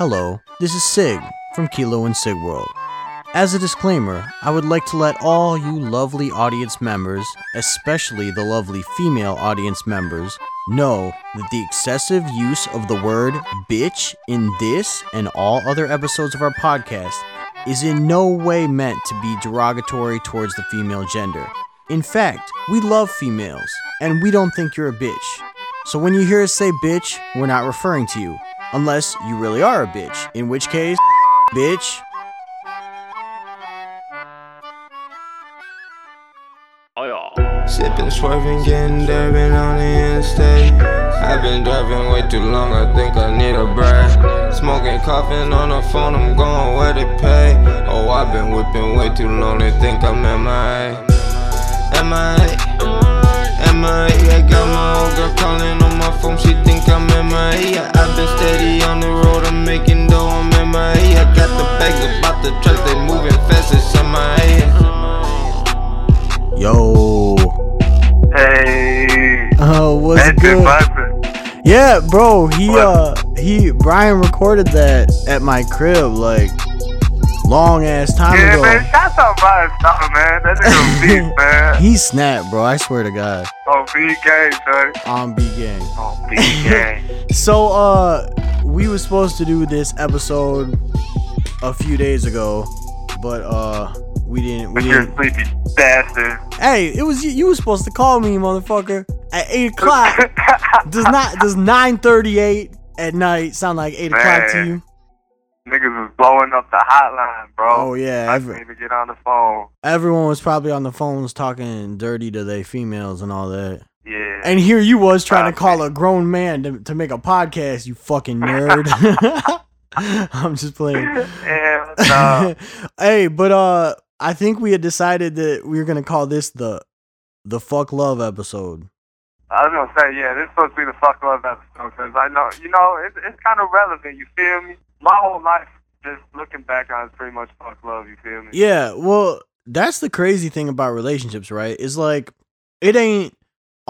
Hello, this is Sig from Kilo and Sig World. As a disclaimer, I would like to let all you lovely audience members, especially the lovely female audience members, know that the excessive use of the word bitch in this and all other episodes of our podcast is in no way meant to be derogatory towards the female gender. In fact, we love females, and we don't think you're a bitch. So when you hear us say bitch, we're not referring to you. Unless you really are a bitch, in which case, bitch. Sipping, swerving, getting Durban on the interstate. I've been driving way too long, I think I need a break. Smoking, coughing on the phone, I'm going where they pay. Oh, I've been whipping way too long, they think I'm MIA. MIA. MIA. I got my old girl calling on my phone, she think I'm MIA. I've been steady on the road, I'm making dough, I'm MIA. I got the bags about the truck, they moving fast, it's MIA. Yo. Hey. Oh, what's That's good? busting. Yeah, bro. He What? uh he Brian recorded that at my crib like long ass time Yeah, ago. man. Shout out Brian Stopper, man. That nigga beat, man. He snapped, bro. I swear to God. On B gang, son. On B gang. On B gang. So uh we were supposed to do this episode a few days ago, but uh we didn't we didn't sleepy bastard. Hey, it was you you were supposed to call me, motherfucker, at eight o'clock. does not does nine thirty eight at night sound like eight o'clock to you? Niggas was blowing up the hotline, bro. Oh yeah, I every, couldn't even get on the phone. everyone was probably on the phones talking dirty to their females and all that. Yeah. And here you was trying to call a grown man to, to make a podcast, you fucking nerd. I'm just playing. yeah, no. hey, but uh I think we had decided that we were gonna call this the the fuck love episode. I was gonna say, yeah, this is supposed to be the fuck love episode because I know, you know, it's it's kind of relevant. You feel me? My whole life, just looking back on, it, is pretty much fuck love. You feel me? Yeah, well, that's the crazy thing about relationships, right? Is like it ain't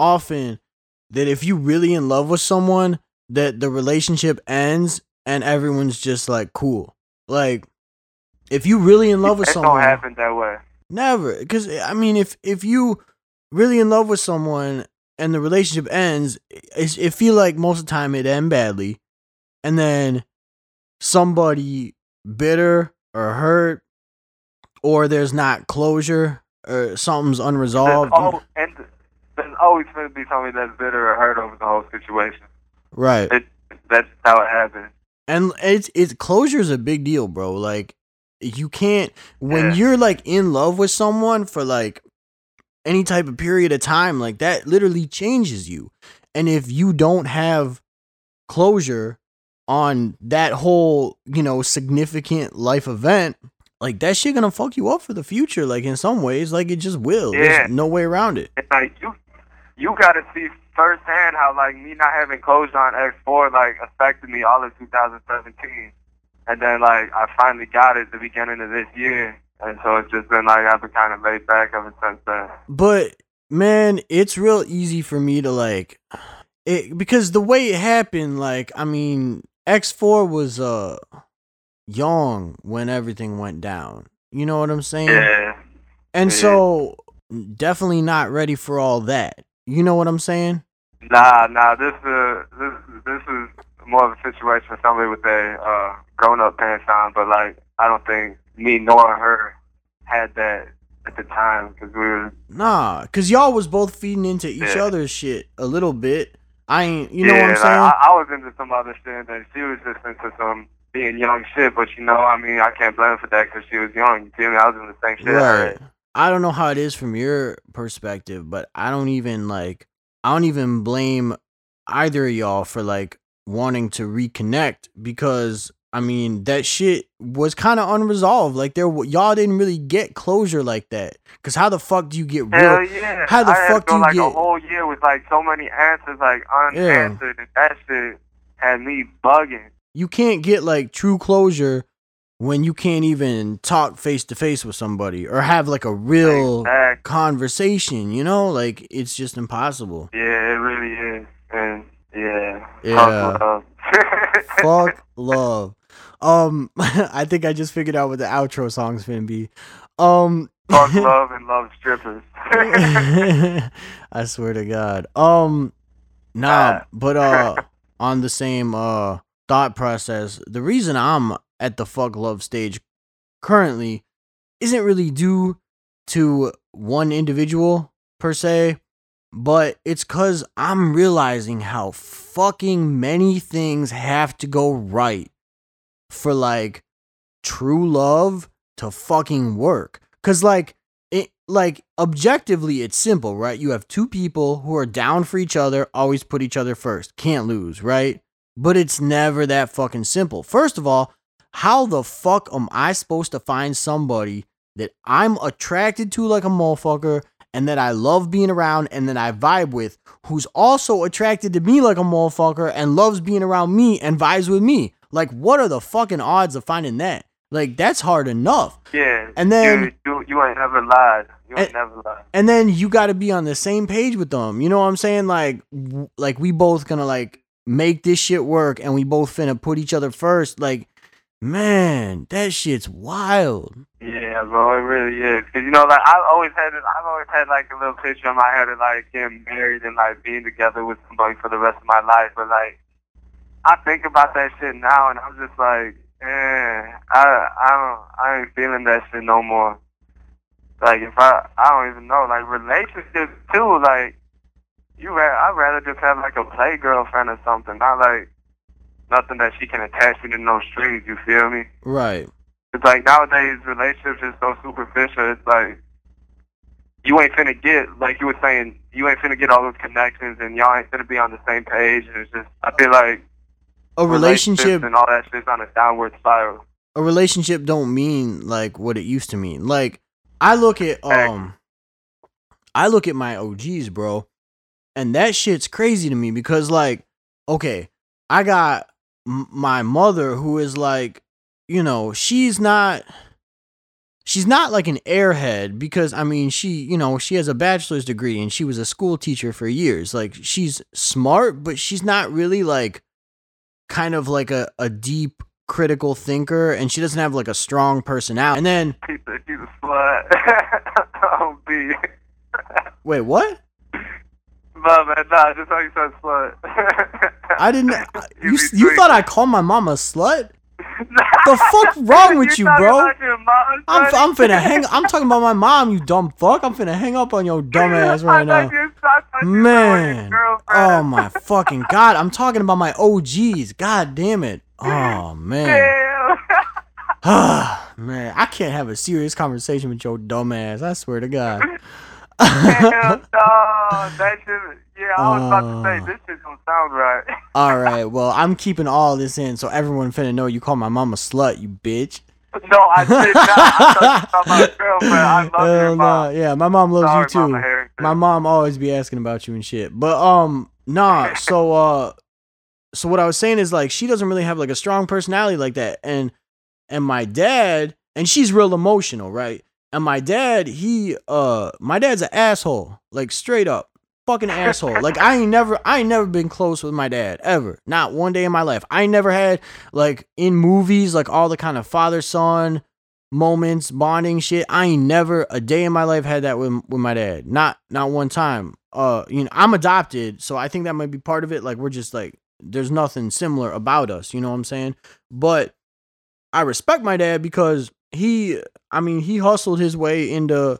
often that if you really in love with someone that the relationship ends and everyone's just like cool. Like if you really in love with it don't someone, happen that way. never because eh, I mean if if you really in love with someone and the relationship ends, it, it feel like most of the time it end badly, and then somebody bitter or hurt, or there's not closure or something's There's, unresolved. al- and always going to be somebody that's bitter or hurt over the whole situation. right. It, that's how it happens. and it's it's closure is a big deal, bro. Like you can't when Yeah. you're like in love with someone for like any type of period of time, like that literally changes you. And if you don't have closure on that whole, you know, significant life event, like that shit gonna fuck you up for the future. Like in some ways, like it just will. Yeah. There's no way around it. And like you, you got to see firsthand how like me not having on X4 like affected me all of 2017, and then like I finally got it the beginning of this year, and so it's just been like I've been kind of laid back ever since then. But man, it's real easy for me to like it because the way it happened, like I mean, X4 was uh young when everything went down. You know what I'm saying? Yeah. And yeah. so definitely not ready for all that. You know what I'm saying? Nah, nah. This uh, this this is more of a situation for somebody with a uh, grown-up pants on, but like I don't think me nor her had that at the time because we were. Nah, cause y'all was both feeding into each Yeah. other's shit a little bit. I ain't, you know yeah, what I'm like, saying? I, I was into some other shit, and she was just into some being young shit. But you know, I mean, I can't blame her for that because she was young. You feel me? I was in the same shit. right. I don't know how it is from your perspective, but I don't even like I don't even blame either of y'all for like wanting to reconnect because I mean that shit was kind of unresolved. Like there, y'all didn't really get closure like that. Cause how the fuck do you get real? Hell yeah! How the I fuck go you like a whole year with like so many answers like unanswered, and that shit had me bugging. You can't get like true closure when you can't even talk face to face with somebody or have like a real Exactly. conversation. You know, like it's just impossible. Yeah, it really is. And yeah. Yeah. Fuck love. Fuck love. um, I think I just figured out what the outro song's gonna be. Um, Fuck love and love strippers. I swear to God. Um, nah, but uh, on the same uh thought process, the reason I'm at the fuck love stage currently isn't really due to one individual per se, but it's cuz I'm realizing how fucking many things have to go right for like true love to fucking work. Cuz like it like objectively it's simple, right? You have two people who are down for each other, always put each other first. Can't lose, right? But it's never that fucking simple. First of all, how the fuck am I supposed to find somebody that I'm attracted to like a motherfucker and that I love being around and that I vibe with who's also attracted to me like a motherfucker and loves being around me and vibes with me? Like what are the fucking odds of finding that? Like that's hard enough. yeah. And then- you, you you ain't never lied. You ain't And- never lied. and then you got to be on the same page with them. You know what I'm saying? Like, w- like we both gonna like make this shit work, and we both finna put each other first. Like, man, that shit's wild. Yeah, bro, it really is. Cause you know, like I've always had, it, I've always had like a little picture in my head of like getting married and like being together with somebody for the rest of my life. But like, I think about that shit now, and I'm just like, eh, I, I don't, I ain't feeling that shit no more. Like if I, I don't even know. Like relationships too. Like you, I'd rather just have like a play girlfriend or something, not like nothing that she can attach me to no strings. You feel me? Right. It's like nowadays relationships is so superficial. It's like you ain't finna get like you were saying, you ain't finna get all those connections, and y'all ain't finna be on the same page. And it's just I feel like A relationship, and all that shit's on a downward spiral. a relationship don't mean like what it used to mean. Like, I look at um, I look at my OGs, bro, and that shit's crazy to me because like, okay, I got my mother who is like, you know, she's not she's not like an airhead because I mean, she, you know, she has a bachelor's degree and she was a school teacher for years. Like she's smart, but she's not really like kind of like a, a deep critical thinker and she doesn't have like a strong personality. And then She's a, she's a slut. wait, what? No, man, nah, just how you said slut. I didn't you be you thought I called my mom a slut? The fuck wrong with you, talking bro? mom, I'm? I'm finna hang I'm talking about my mom, you dumb fuck. I'm finna hang up on your dumb ass right now. thought you- I thought you were Man. Oh my fucking god. I'm talking about my OGs. God damn it. Oh man. Man, I can't have a serious conversation with your dumb ass. I swear to God. Hell no, that shit. Yeah, I was about to say Uh. this shit don't sound right. all right. Well, I'm keeping all this in so everyone finna know you call my mom a slut, you bitch. no, I did not. I thought you talking about girlfriend. I love Hell your mom. nah. Yeah, my mom loves Sorry, you too. Mama My mom always be asking about you and shit. But um nah, so uh so what I was saying is like she doesn't really have like a strong personality like that. And and my dad, and she's real emotional, right? And my dad, he uh my dad's an asshole. Like straight up. Fucking asshole. Like I ain't never I ain't never been close with my dad ever. Not one day in my life. I never had like in movies like all the kind of father son moments, bonding shit. I ain't never a day in my life had that with with my dad. Not not one time. Uh, you know, I'm adopted, so I think that might be part of it. Like we're just like there's nothing similar about us, you know what I'm saying? But I respect my dad because he I mean, he hustled his way into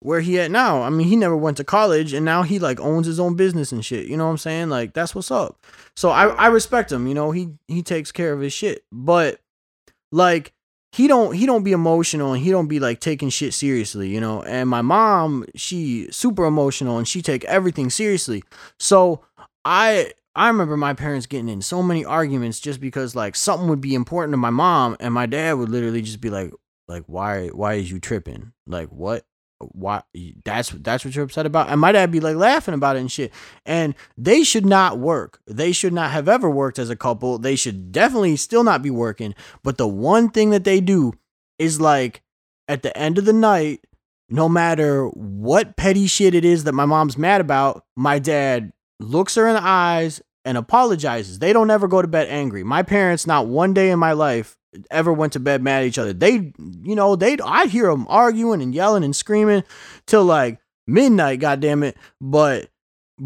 where he at now. I mean, he never went to college and now he like owns his own business and shit. You know what I'm saying? Like that's what's up. So I I respect him, you know. He he takes care of his shit. But like he don't he don't be emotional and he don't be like taking shit seriously, you know. And my mom, she super emotional and she take everything seriously. So I I remember my parents getting in so many arguments just because like something would be important to my mom and my dad would literally just be like like why why is you tripping? Like what? Why that's that's what you're upset about? And my dad be like laughing about it and shit. And they should not work. They should not have ever worked as a couple. They should definitely still not be working. But the one thing that they do is like at the end of the night, no matter what petty shit it is that my mom's mad about, my dad looks her in the eyes and apologizes. They don't ever go to bed angry. My parents, not one day in my life, ever went to bed mad at each other. They, you know, they I'd hear them arguing and yelling and screaming till like midnight, goddamn it. But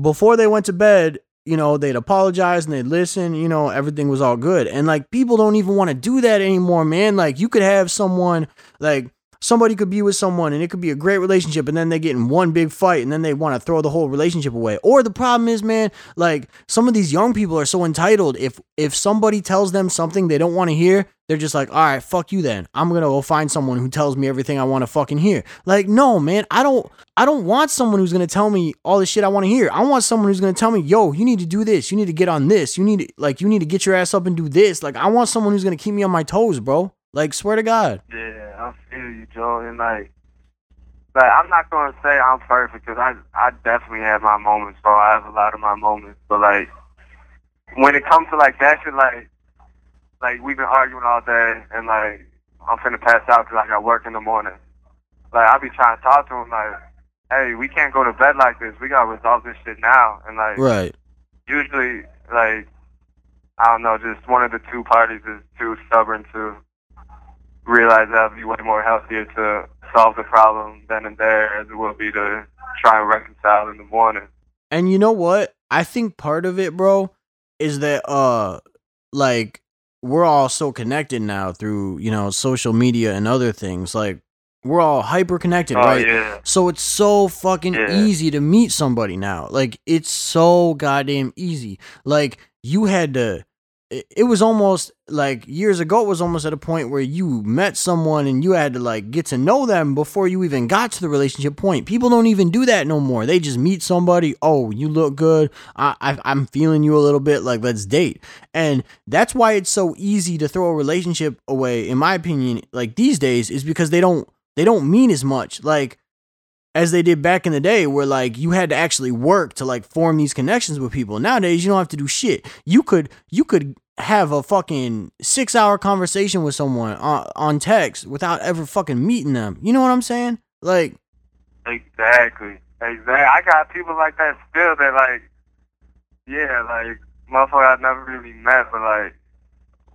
before they went to bed, you know, they'd apologize and they'd listen, you know, everything was all good. And like people don't even want to do that anymore, man. Like you could have someone like somebody could be with someone and it could be a great relationship and then they get in one big fight and then they want to throw the whole relationship away. Or the problem is man like some of these young people are so entitled. If if somebody tells them something they don't want to hear they're just like all right fuck you then. I'm gonna go find someone who tells me everything i want to fucking hear. Like no man i don't i don't want someone who's gonna tell me all the shit i want to hear. I want someone who's gonna tell me yo you need to do this. You need to get on this. You need to like you need to get your ass up and do this. Like i want someone who's gonna keep me on my toes bro. Like swear to god you. And like, like I'm not gonna say I'm perfect because I I definitely have my moments, bro. I have a lot of my moments, but like when it comes to like that shit, like like we've been arguing all day, and like I'm finna pass out because I got work in the morning. Like I be trying to talk to him, like, hey, we can't go to bed like this. We gotta resolve this shit now. And like right usually, like I don't know, just one of the two parties is too stubborn to realize that would be way more healthier to solve the problem then and there as it will be to try and reconcile in the morning. And you know what? I think part of it, bro, is that uh like we're all so connected now through, you know, social media and other things. Like we're all hyper connected, Oh right? yeah, So it's so fucking Yeah. easy to meet somebody now. Like it's so goddamn easy. Like you had to it was almost like years ago it was almost at a point where you met someone and you had to like get to know them before you even got to the relationship point. People don't even do that no more. They just meet somebody oh you look good. I, I i'm feeling you a little bit. Like let's date. And that's why it's so easy to throw a relationship away in my opinion like these days is because they don't they don't mean as much. Like as they did back in the day where like you had to actually work to like form these connections with people. Nowadays you don't have to do shit. You could you could have a fucking six hour conversation with someone on, on text without ever fucking meeting them. You know what i'm saying? Like exactly, exactly. I got people like that still that like, yeah, like motherfucker I've never really met, but like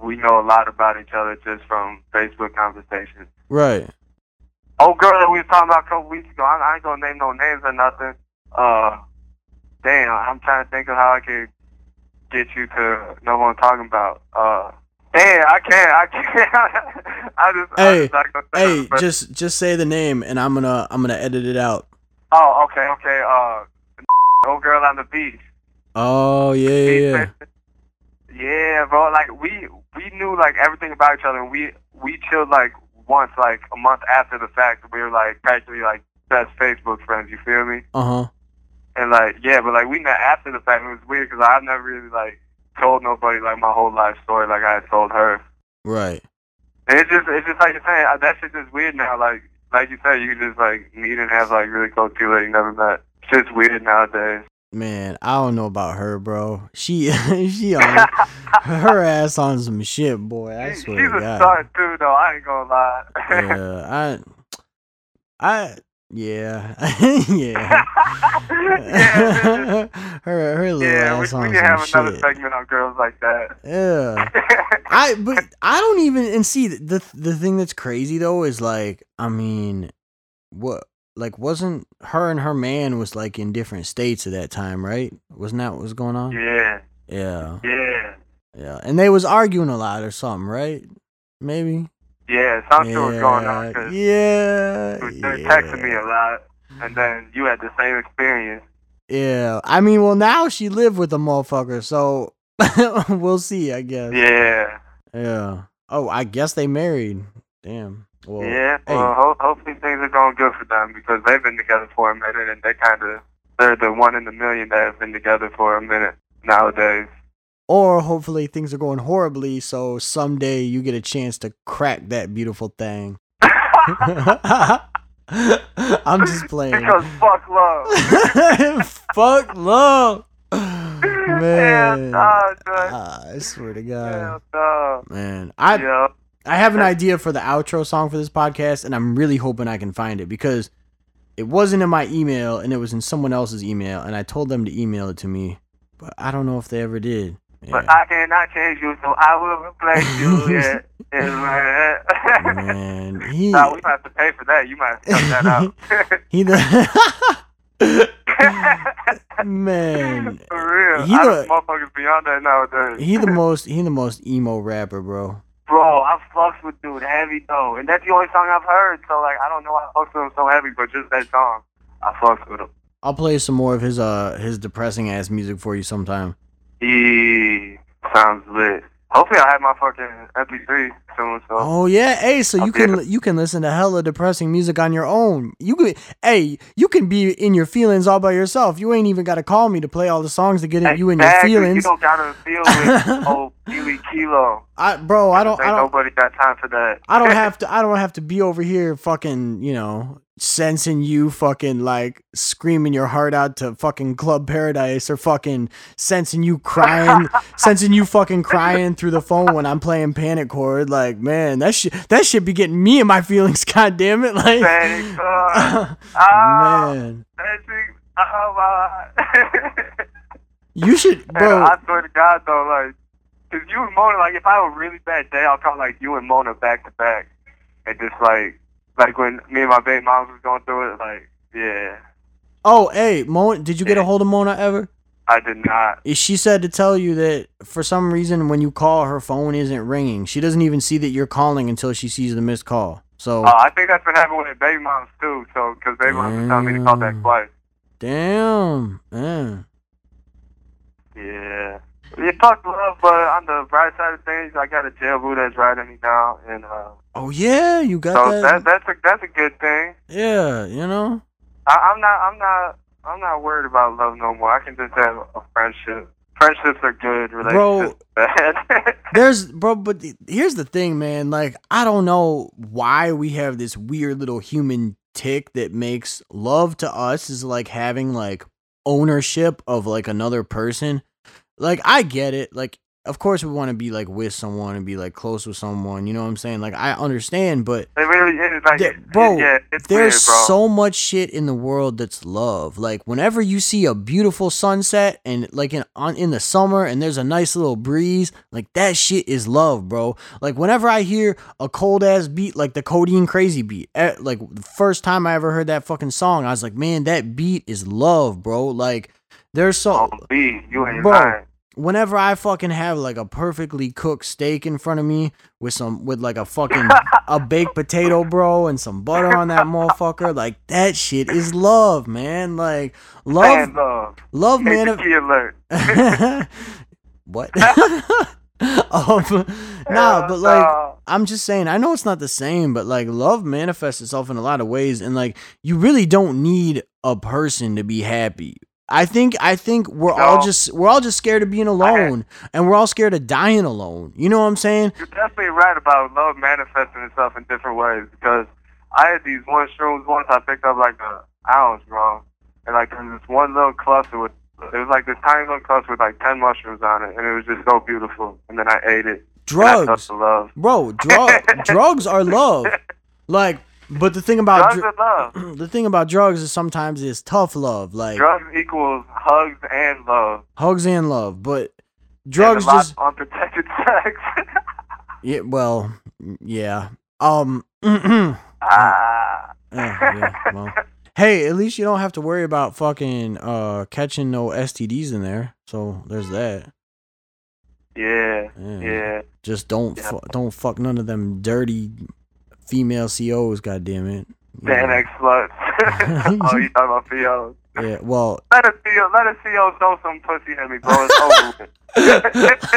we know a lot about each other just from Facebook conversations. right old girl that we was talking about a couple weeks ago. I, I ain't gonna name no names or nothing. Uh, damn, I'm trying to think of how I could get you to know what I'm talking about. Uh, damn, I can't. I can't. I just. I Hey, just not gonna say hey just just say the name and i'm gonna i'm gonna edit it out Oh, okay, okay. Uh, old girl on the beach. oh yeah yeah, yeah. Yeah, bro. Like we we knew like everything about each other, and we we chilled like once, like a month after the fact. We were like practically like best Facebook friends. You feel me? uh-huh And like, yeah, but like we met after the fact. It was weird because I've never really like told nobody like my whole life story like I had told her. right And it's just, it's just like you're saying, uh, that shit's just weird now. Like, like you said, you can just like meet and have like really close people that you never met. It's just weird nowadays. Man, I don't know about her, bro. She she on her ass on some shit, boy. I She- swear she's to a star too, though. I ain't gonna lie. yeah, I, I, yeah, yeah. yeah, her her little yeah. We, ass we on can have another segment on girls like that. Yeah. I but I don't even and see the the thing that's crazy though is like I mean what like wasn't her and her man was like in different states at that time, right? Wasn't that what was going on? yeah, Yeah. yeah, Yeah. And they was arguing a lot or something, right? Maybe. yeah. Some shit was going on. 'cause yeah. They were Yeah. texting me a lot, and then you had the same experience. Yeah. I mean, well now she lived with a motherfucker, so we'll see, I guess. Yeah, Yeah. Oh, I guess they married. Damn. Well, yeah. hey. Well, ho- hopefully things are going good for them because they've been together for a minute, and they kind of they're the one in the million that have been together for a minute nowadays. Or hopefully things are going horribly, so someday you get a chance to crack that beautiful thing. I'm just playing. because fuck love. Fuck love. Man. dude. Ah, I swear to God. Hell no. Man. I. I have an idea for the outro song for this podcast, and I'm really hoping I can find it because it wasn't in my email and it was in someone else's email, and I told them to email it to me, but I don't know if they ever did. But Yeah. I cannot change you, so I will replace you. Yeah. Yeah, man. Man, he nah, we might have to pay for that. You might have to cut that out. he the man. For real. He I the- motherfuckers beyond that nowadays. He the most he the most emo rapper, bro. Bro, I fucks with dude heavy though, and that's the only song I've heard. So like, I don't know why I fucks with him so heavy, but just that song, I fucks with him. I'll play some more of his uh his depressing ass music for you sometime. He sounds lit. Hopefully, I have my fucking MP3 soon. So Oh yeah, hey, so you can you can listen to hella depressing music on your own. You could, hey, you can be in your feelings all by yourself. You ain't even got to call me to play all the songs to get in you in your Exactly, You feelings. don't gotta feel with old Billy Kilo. I, bro, I don't, I don't, nobody got time for that. I don't have to, I don't have to be over here fucking, you know, sensing you fucking like screaming your heart out to fucking Club Paradise or fucking sensing you crying, sensing you fucking crying through the phone when I'm playing Panic Chord. Like, man, that shit, that shit be getting me in my feelings. God damn it, like, uh, ah, man, that shit- oh my. you should, bro. I swear to God though, like, cause you and Mona, like, if I have a really bad day, I'll call like you and Mona back to back, and just like, like when me and my baby moms was going through it, like, yeah, Oh, hey, Mona, did you get a hold of Mona ever? I did not. She said to tell you that for some reason when you call, her phone isn't ringing. She doesn't even see that you're calling until she sees the missed call. So, Uh, I think that's been happening with baby moms too. So, cause baby moms was telling me to call back Mm. twice. damn, man. Yeah. You talk love, but on the bright side of things, I got a jail boo that's riding me now, and uh, Oh yeah, you got so that. that that's a that's a good thing. yeah, you know. I, I'm not I'm not I'm not worried about love no more. I can just have a friendship. Friendships are good. Relationships are bad. There's bro, but th- here's the thing, man. Like, I don't know why we have this weird little human tick that makes love to us is like having like ownership of like another person. Like, I get it. Like, of course, we want to be like with someone and be like close with someone. You know what I'm saying? Like, I understand, but it really is. Like, bro, yeah, there's weird, bro. so much shit in the world that's love. Like whenever you see a beautiful sunset and like in on in the summer and there's a nice little breeze, like that shit is love, bro. Like whenever I hear a cold ass beat like the Codeine Crazy beat, eh, like the first time I ever heard that fucking song, I was like, man, that beat is love, bro. Like there's so Oh, B, you ain't Bro. lying. Whenever I fucking have like a perfectly cooked steak in front of me with some with like a fucking a baked potato, bro, and some butter on that motherfucker, like that shit is love, man. Like love, Man, love. love, man. alert. what? um, nah, but like I'm just saying, I know it's not the same, but like love manifests itself in a lot of ways, and like you really don't need a person to be happy. I think I think we're all just we're all just scared of being alone, and we're all scared of dying alone. You know what I'm saying? You're definitely right about love manifesting itself in different ways because I had these one shrooms once I picked up like a ounce, bro. And like there this one little cluster with it was like this tiny little cluster with like ten mushrooms on it and it was just so beautiful. And then I ate it. Drugs, love. bro. Drug drugs are love. Like, but the thing about Drugs dr- love. the thing about drugs is sometimes it's tough love, like Drugs equals hugs and love. hugs and love. But drugs a lot just unprotected sex. yeah. Well, yeah. Um. yeah, ah. yeah. Well. Hey, at least you don't have to worry about fucking uh catching no STDs in there. So there's that. yeah. Yeah. Yeah. Just don't Yeah. fu- don't fuck none of them dirty female COs. God damn it. Yeah. X sluts. oh, you talking about POs. yeah. Well. Let a CO, let a CO throw some pussy at me, bro. It's over with. it's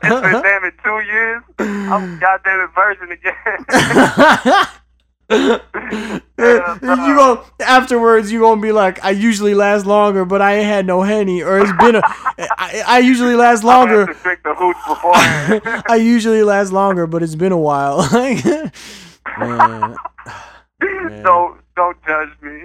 been damn it two years. I'm goddamn it virgin again. you go afterwards. You gonna be like, I usually last longer, but I ain't had no henny, or it's been a. I, I usually last longer. to drink the beforehand. I usually last longer, but it's been a while. Like, man, don't don't judge me.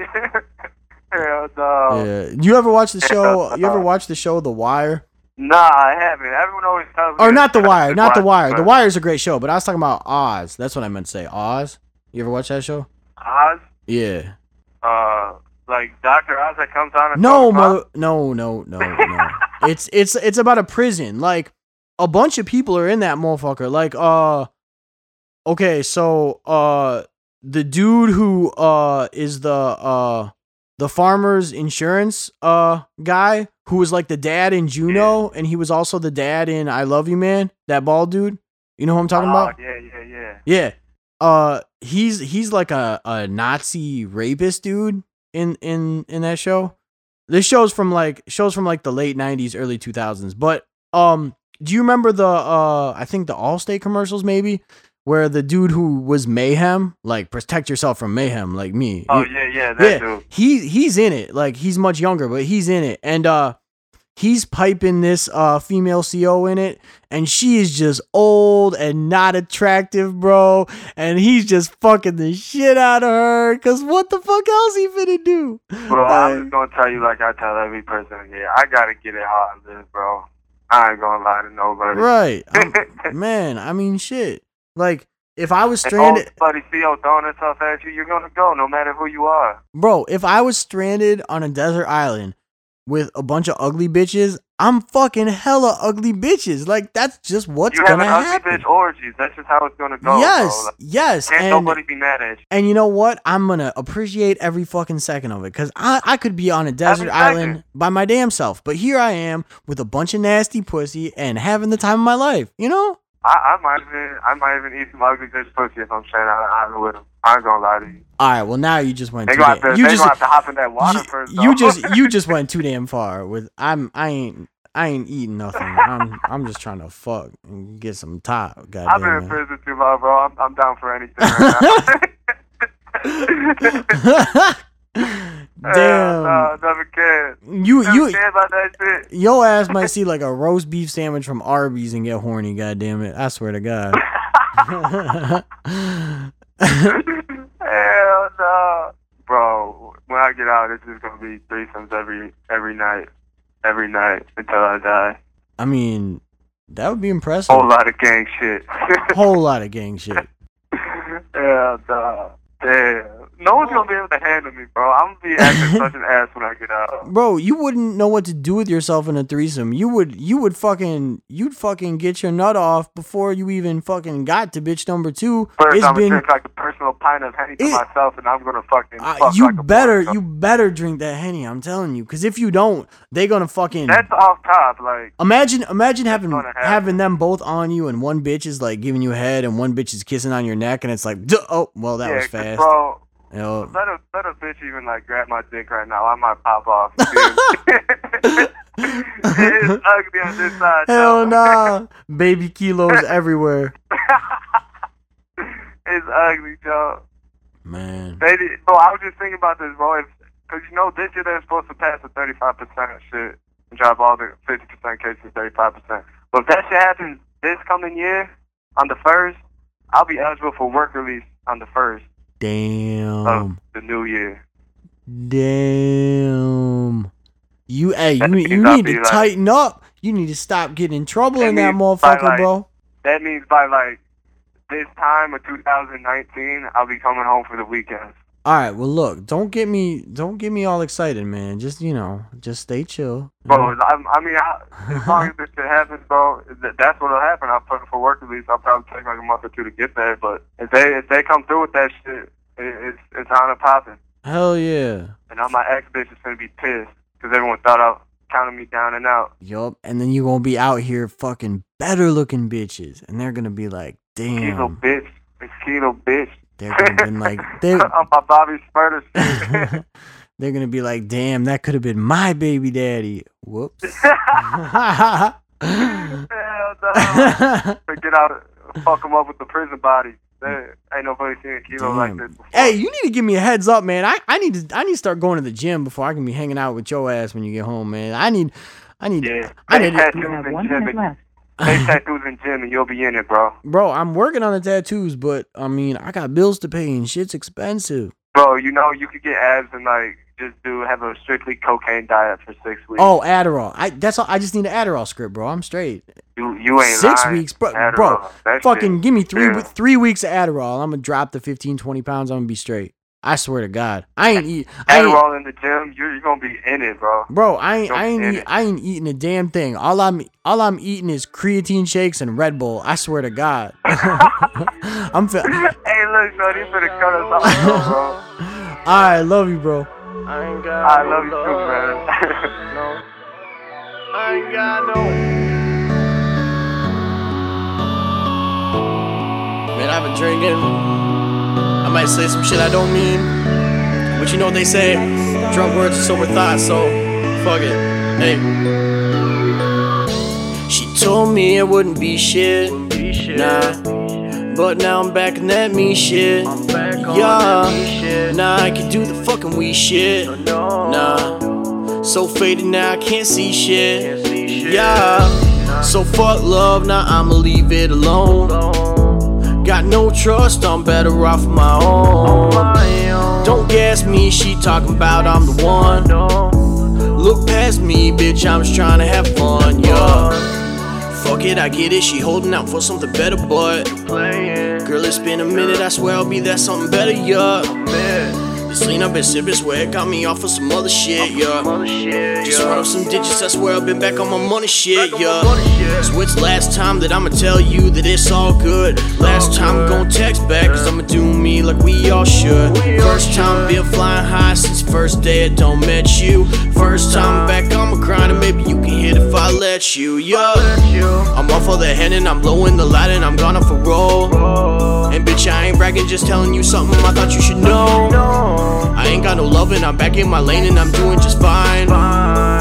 Hell no. yeah. You ever watch the show? You ever watch the show The Wire? Nah, I haven't. Everyone always tells me. Or not The Wire? Not The Wire. The Wire is a great show, but I was talking about Oz. That's what I meant to say. Oz. You ever watch that show? Oz, Yeah. uh, like Doctor Oz that comes on. And No, mother. No, no, no, no. it's it's it's about a prison. Like a bunch of people are in that motherfucker. Like, uh, okay, so uh, the dude who uh is the uh the farmer's insurance uh guy who was like the dad in Juno, and he was also the dad in I Love You Man. That bald dude. You know who I'm talking oh, about? Yeah, yeah, yeah. Yeah. Uh he's he's like a, a Nazi rapist dude in in in that show. This show's from like shows from like the late 90s, early 2000s. But um do you remember the uh I think the Allstate commercials maybe where the dude who was mayhem, like protect yourself from mayhem like me. Oh yeah, yeah, that yeah, dude. he he's in it. Like he's much younger, but he's in it, and uh, he's piping this uh female CO in it, and she is just old and not attractive, bro. And he's just fucking the shit out of her. Cause what the fuck else he finna do? Bro, I'm just gonna tell you like I tell every person here. I gotta get it I live, bro. I ain't gonna lie to nobody. right, man. I mean, shit. Like if I was stranded, buddy CO throwing herself at you, you're gonna go no matter who you are. bro. If I was stranded on a desert island with a bunch of ugly bitches, I'm fucking hella ugly bitches. Like that's just what's you have gonna an ugly bitch orgies. That's just how it's gonna go. yes. Like, yes, can't and nobody be mad at you. and you know what? I'm gonna appreciate every fucking second of it because I I could be on a desert island by my damn self, but here I am with a bunch of nasty pussy and having the time of my life. You know? I, I might even I might even eat some ugly bitch pussy if I'm stranded on an island with them. I ain't gonna lie to you. All right. Well, now you just went They too gonna damn. to, You just gonna have to hop in that water you, first. you just you just went too damn far with I'm I ain't I ain't eating nothing. I'm I'm just trying to fuck and get some top. I've been Goddamn. in prison too long, bro. I'm, I'm down for anything right now. Damn. No, never cared. You Never you cared about that shit. your ass might see like a roast beef sandwich from Arby's and get horny. God damn it! I swear to God. Hell no, bro. When I get out, it's just gonna be threesomes every every night, every night until I die. I mean, that would be impressive. Whole lot of gang shit. Whole lot of gang shit. Hell no. Damn. No one's gonna be able to handle me, bro. I'm gonna be acting such an ass when I get out. Bro, you wouldn't know what to do with yourself in a threesome. You would you would fucking you'd fucking get your nut off before you even fucking got to bitch number two. First, it's I'm been like a personal pint of Henny to It- myself, and I'm gonna fucking. uh, fuck you like better you better drink that henny. I'm telling you, because if you don't, they're gonna fucking. That's off top, like. Imagine, imagine having having them both on you, and one bitch is like giving you a head, and one bitch is kissing on your neck, and it's like, duh, oh, well, that yeah, was fast. bro. You know, Let a let a bitch even like grab my dick right now. I might pop off. dude. it's ugly on this side. hell though. nah, baby kilos everywhere, it's ugly, Joe. man. They did, bro, I was just thinking about this, bro. Cause you know this year they're supposed to pass the 35% shit and drop all the 50% cases to 35%. But if that shit happens this coming year on the first, I'll be eligible for work release on the first Damn, of the new year. damn. You, hey, you, you need to like- tighten up. You need to stop getting in trouble in that means motherfucker, like, bro. That means by like this time of 2019, I'll be coming home for the weekend. All right, well, look, don't get me, don't get me all excited, man. Just you know, just stay chill. Bro, I, I mean, I, as long as this shit happens, bro, th- that's what'll happen. I'll put it for work at least. I'll probably take like a month or two to get there. But if they if they come through with that shit, it, it's it's on and popping. Hell yeah. And all my ex bitch is gonna be pissed because everyone thought I counted me down and out. Yup. And then you gonna be out here fucking better looking bitches. And they're gonna be like, Kilo damn. bitch, it's kilo bitch. They're gonna be like they I'm my Bobby Shmurda shit. They're gonna be like, damn, that could have been my baby daddy. Whoops. Hell no. Get out, fuck them up with the prison body. There ain't nobody seen a kilo like this before. Hey, you need to give me a heads up, man. I, I need to I need to start going to the gym before I can be hanging out with your ass when you get home, man. I need I need yeah, I need tattoos You have and one minute left. Face tattoos and gym, and you'll be in it, bro. Bro, I'm working on the tattoos, but I mean, I got bills to pay and shit's expensive. Bro, you know you could get abs and like just do have a strictly cocaine diet for six weeks. Oh, Adderall. I that's all. I just need an Adderall script, bro. I'm straight. you you ain't Six lying. weeks, bro. Adderall, Bro, fucking shit. give me three yeah. three weeks of Adderall. I'm gonna drop the 15, 20 pounds. I'm gonna be straight. I swear to God, I ain't eat. I ain't, roll in the gym, you're, you're gonna be in it, bro. bro, I ain't, I ain't, eat. I ain't eating a damn thing. All I'm, all I'm eating is creatine shakes and Red Bull. I swear to God. I'm. Fe- hey, look, son, you finna cut us off, bro. I love you, bro. I ain't got I no love you too, man. No. I ain't got no. Man, I've been drinking. I might say some shit I don't mean. But you know what they say drunk words are sober thoughts, so fuck it. Hey. She told me it wouldn't be shit. Nah. But now I'm back in that me shit. I'm back on Yeah. Nah, I can do the fucking we shit. Nah. So faded now, I can't see shit. Can't see shit. Yeah. So fuck love, now I'ma leave it alone. Got no trust, I'm better off my own. my own. Don't gas me, she talking about I'm the one. No. Look past me, bitch, I'm just trying to have fun, yeah. Fuck it, I get it, she holding out for something better, but girl, it's been a minute, I swear I'll be that something better, yeah. This lean I've been sipping, swear it got me off of some other shit, yeah. Just run up some digits, I swear I've been back on my money shit, yeah. So it's last time that I'ma tell you that it's all good. Last time I'm gon' text back, cause I'ma do me like we all should. All First time been flying high since first day I don't met you. First time back grind, and maybe you can hit if I let you, yeah. I'm off of the hand and I'm blowing the light and I'm gone off a roll. And bitch, I ain't bragging, just telling you something I thought you should know. I ain't got no loving, I'm back in my lane and I'm doing just fine.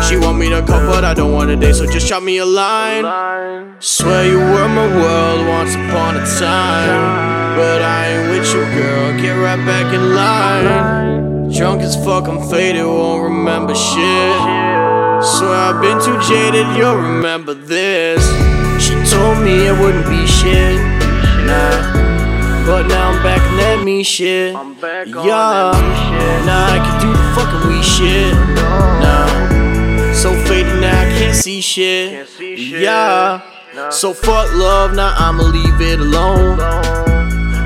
She want me to come, but I don't want a date, so just drop me a line. Line. Swear you were my world once upon a time. But I ain't with you, girl. Get right back in line. Drunk as fuck, I'm faded, won't remember shit. Swear I've been too jaded, you'll remember this. She told me it wouldn't be shit. Nah. But now I'm back in that me shit. I'm back on Yeah. that me shit. Nah, I can do the fucking we shit. Nah. So faded now, I can't see shit. Can't see shit. Yeah. Nah. So fuck love, now I'ma leave it alone.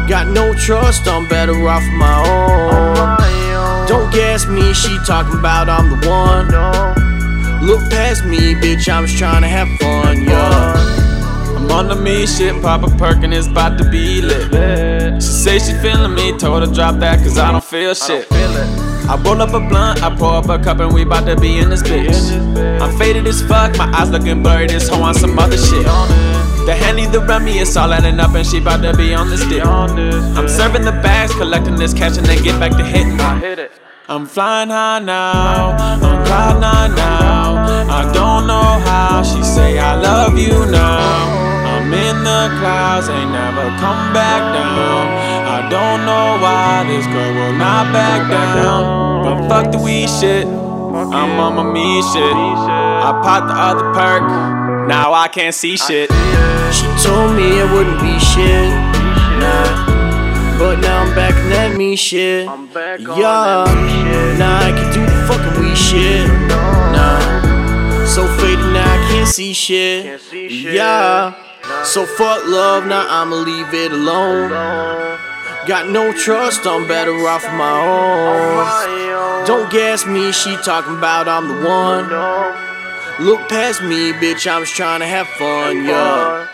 Got no trust, I'm better off my On own. my own. Don't gas me, she talking about I'm the one. Look past me, bitch, I'm just trying to have fun, yeah. I'm on the me shit, pop a perk and it's about to be lit. She say she feeling me, told her drop that cause I don't feel shit. I roll up a blunt, I pour up a cup and we bout to be in this bitch. I'm faded as fuck, my eyes looking blurry, this hoe on some other shit. The Henny, the Remy, it's all adding up and she bout to be on this dick. I'm serving the bags, collecting this cash and then get back to hitting. I hit it. I'm flying high now, on cloud nine the clouds, ain't never come back down. I don't know why this girl will not back down. But fuck the weed shit, I'm on my me shit. I popped the other perk, now I can't see shit. She told me it wouldn't be shit. Nah. But now I'm back in that me shit. I'm back on Yeah. that me shit. Nah, I can do the fucking we shit. Nah. So faded now, I can't see shit. Can't see shit. Yeah. So fuck love, now I'ma leave it alone. Got no trust, I'm better off my On own. my own. Don't gas me, she talking about I'm the one. Look past me, bitch, I'm just trying to have fun, yeah.